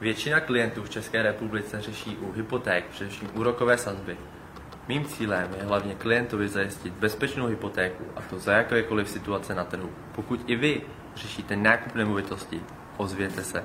Většina klientů v České republice řeší u hypoték především úrokové sazby. Mým cílem je hlavně klientovi zajistit bezpečnou hypotéku a to za jakékoliv situace na trhu. Pokud i vy řešíte nákup nemovitosti, ozvěte se.